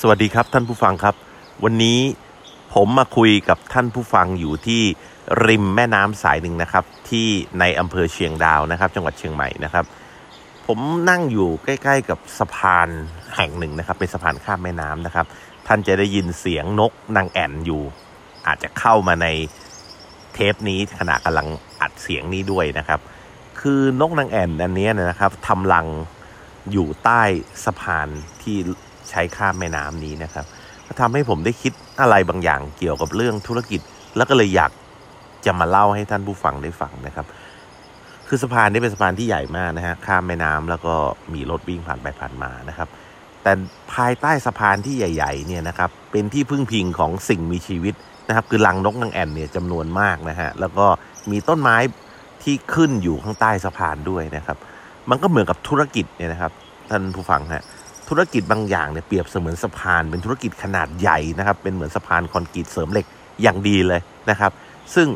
สวัสดีครับท่านผู้ฟังครับ วันนี้ผมมาคุยกับท่านผู้ฟังอยู่ที่ริมแม่น้ำสายหนึ่งนะครับ ที่ในอำเภอเชียงดาวนะครับ จังหวัดเชียงใหม่นะครับ ผมนั่งอยู่ใกล้ ๆ กับสะพานแห่งหนึ่งนะครับ เป็นสะพานข้ามแม่น้ำนะครับ ท่านจะได้ยินเสียงนกนางแอ่นอยู่ อาจจะเข้ามาในเทปนี้ขณะกำลังอัดเสียงนี้ด้วยนะครับ คือนกนางแอ่นอันนี้นะครับทำรังอยู่ใต้สะพานที่ ใช้ข้ามแม่น้ำนี้นะครับก็ทำให้ผมได้คิดอะไรบางอย่างเกี่ยวกับเรื่องธุรกิจ แล้วก็เลยอยากจะมาเล่าให้ท่านผู้ฟังได้ฟังนะครับ คือสะพานนี้เป็นสะพานที่ใหญ่มากนะฮะข้ามแม่น้ำแล้วก็มีรถวิ่งผ่านไปผ่านมานะครับ แต่ภายใต้สะพานที่ใหญ่ ๆ เนี่ยนะครับ เป็นที่พึ่งพิงของสิ่งมีชีวิตนะครับ คือรังนกนางแอ่นเนี่ยจำนวนมากนะฮะแล้วก็มีต้นไม้ที่ขึ้นอยู่ข้างใต้สะพานด้วยนะครับ มันก็เหมือนกับธุรกิจเนี่ยนะครับ ท่านผู้ฟังฮะ ธุรกิจบางอย่างเนี่ยเปรียบเสมือนสะพานเป็นธุรกิจขนาดใหญ่นะครับ เป็นเหมือนสะพานคอนกรีตเสริมเหล็กอย่างดีเลยนะครับ ซึ่ง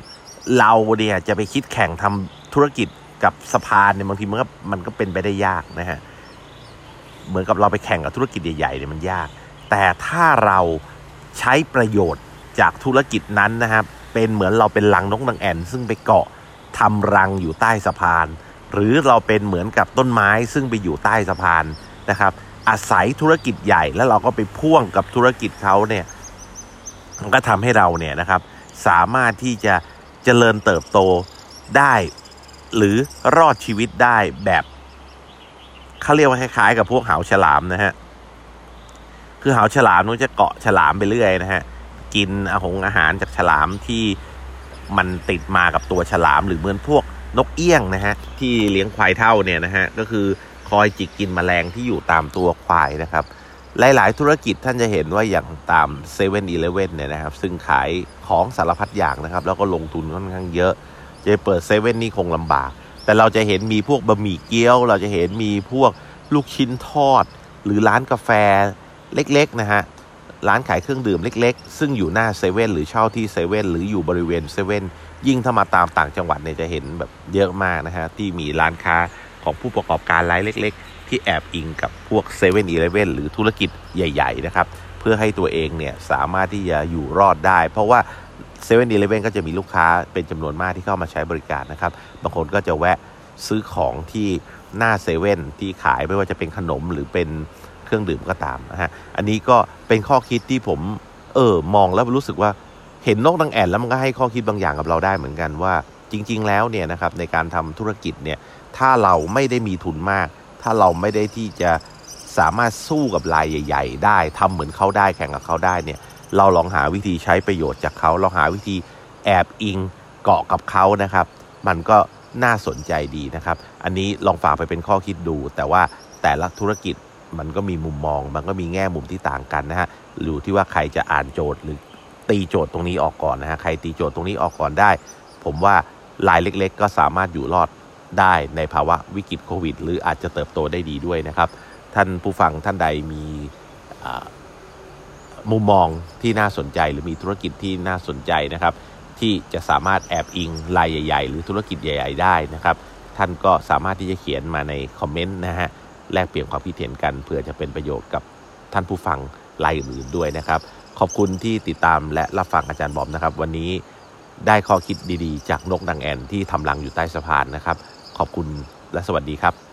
เราเนี่ยจะไปคิดแข่งทำธุรกิจกับสะพานเนี่ยบางทีมันก็มันก็เป็นไปได้ยากนะฮะเหมือนกับเราไปแข่งกับธุรกิจใหญ่ๆเนี่ยมันยาก แต่ถ้าเราใช้ประโยชน์จากธุรกิจนั้นนะครับเป็นเหมือนเราเป็นรังนกนางแอ่นซึ่งไปเกาะทำรังอยู่ใต้สะพาน หรือเราเป็นเหมือนกับต้นไม้ซึ่งไปอยู่ใต้สะพานนะครับ อาศัยธุรกิจใหญ่แล้วเราก็ไปพ่วงกับธุรกิจเขาเนี่ยมันก็ทำให้เราเนี่ยนะครับ สามารถที่จะเจริญเติบโตได้ หรือรอดชีวิตได้แบบเขาเรียกว่าคล้ายๆ กับพวกหาฉลามนะฮะคือเหาฉลามมันจะเกาะฉลามไปเรื่อยนะฮะกินอาหงอาหารจากฉลามที่มันติดมากับตัวฉลาม หรือเหมือนพวกนกเอี้ยงนะฮะที่เลี้ยงควายเท่าเนี่ยนะฮะก็คือ คอยจิกกินแมลงที่อยู่ตามตัวควายนะครับ หลาย ๆ ธุรกิจท่านจะเห็นว่าอย่างตามเซเว่นอีเลเว่นเนี่ยนะครับ ซึ่งขายของสารพัดอย่างนะครับ แล้วก็ลงทุนค่อนข้างเยอะ จะเปิดเซเว่นนี่คงลำบาก แต่เราจะเห็นมีพวกบะหมี่เกี๊ยว เราจะเห็นมีพวกลูกชิ้นทอด หรือร้านกาแฟเล็ก ๆ นะฮะร้านขายเครื่องดื่มเล็ก ๆ ซึ่งอยู่หน้าเซเว่นหรือเช่าที่เซเว่นหรืออยู่บริเวณเซเว่นยิ่งถ้ามาตามต่างจังหวัดเนี่ยจะเห็นแบบเยอะมากนะฮะที่มีร้านค้า ของผู้ประกอบการรายเล็ก ๆ ที่แอบอิงกับพวก7 e เ e ่ e อหรือธุรกิจใหญ่ ๆ นะครับ เพื่อให้ตัวเองเนี่ยสามารถที่จะอยู่รอดได้ เพราะว่า7 e เ e ่ e อก็จะมีลูกค้าเป็นจำนวนมากที่เข้ามาใช้บริการนะครับ บางคนก็จะแวะซื้อของที่หน้าเซเว่นที่ขายไม่ว่าจะเป็นขนมหรือเป็นเครื่องดื่มก็ตามนะฮะ อันนี้ก็เป็นข้อคิดที่ผมเออมองแล้วรู้สึกว่าเห็นนกนางแอ่นแล้วมันก็ให้ข้อคิดบางอย่างกับเราได้เหมือนกันว่า จริง ๆ แล้วเนี่ยนะครับในการทำธุรกิจเนี่ยถ้าเราไม่ได้มีทุนมาก ถ้าเราไม่ได้ที่จะสามารถสู้กับรายใหญ่ ๆ ได้ทำเหมือนเขาได้แข่งกับเขาได้เนี่ยเราลองหาวิธีใช้ประโยชน์จากเขาเราหาวิธีแอบอิงเกาะกับเขานะครับ มันก็น่าสนใจดีนะครับ อันนี้ลองฝากไปเป็นข้อคิดดู แต่ว่าแต่ละธุรกิจมันก็มีมุมมอง มันก็มีแง่มุมที่ต่างกันนะฮะอยู่ที่ว่าใครจะอ่านโจทย์หรือตีโจทย์ตรงนี้ออกก่อนนะฮะใครตีโจทย์ตรงนี้ออกก่อนได้ ผมว่า รายเล็กๆ ก็สามารถอยู่รอดได้ในภาวะวิกฤตโควิด หรืออาจจะเติบโตได้ดีด้วยนะครับ ท่านผู้ฟังท่านใดมีมุมมองที่น่าสนใจ หรือมีธุรกิจที่น่าสนใจนะครับ ที่จะสามารถแอบอิงรายใหญ่ ๆ หรือธุรกิจใหญ่ ๆ ได้นะครับ ท่านก็สามารถที่จะเขียนมาในคอมเมนต์นะฮะแลกเปลี่ยนความคิดเห็นกันเพื่อจะเป็นประโยชน์กับท่านผู้ฟังรายอื่นๆด้วยนะครับ ขอบคุณที่ติดตามและรับฟังอาจารย์บอมนะครับ วันนี้ ได้ข้อคิดดีๆ จากนกนางแอ่นที่ทำรังอยู่ใต้สะพานนะครับ ขอบคุณและสวัสดีครับ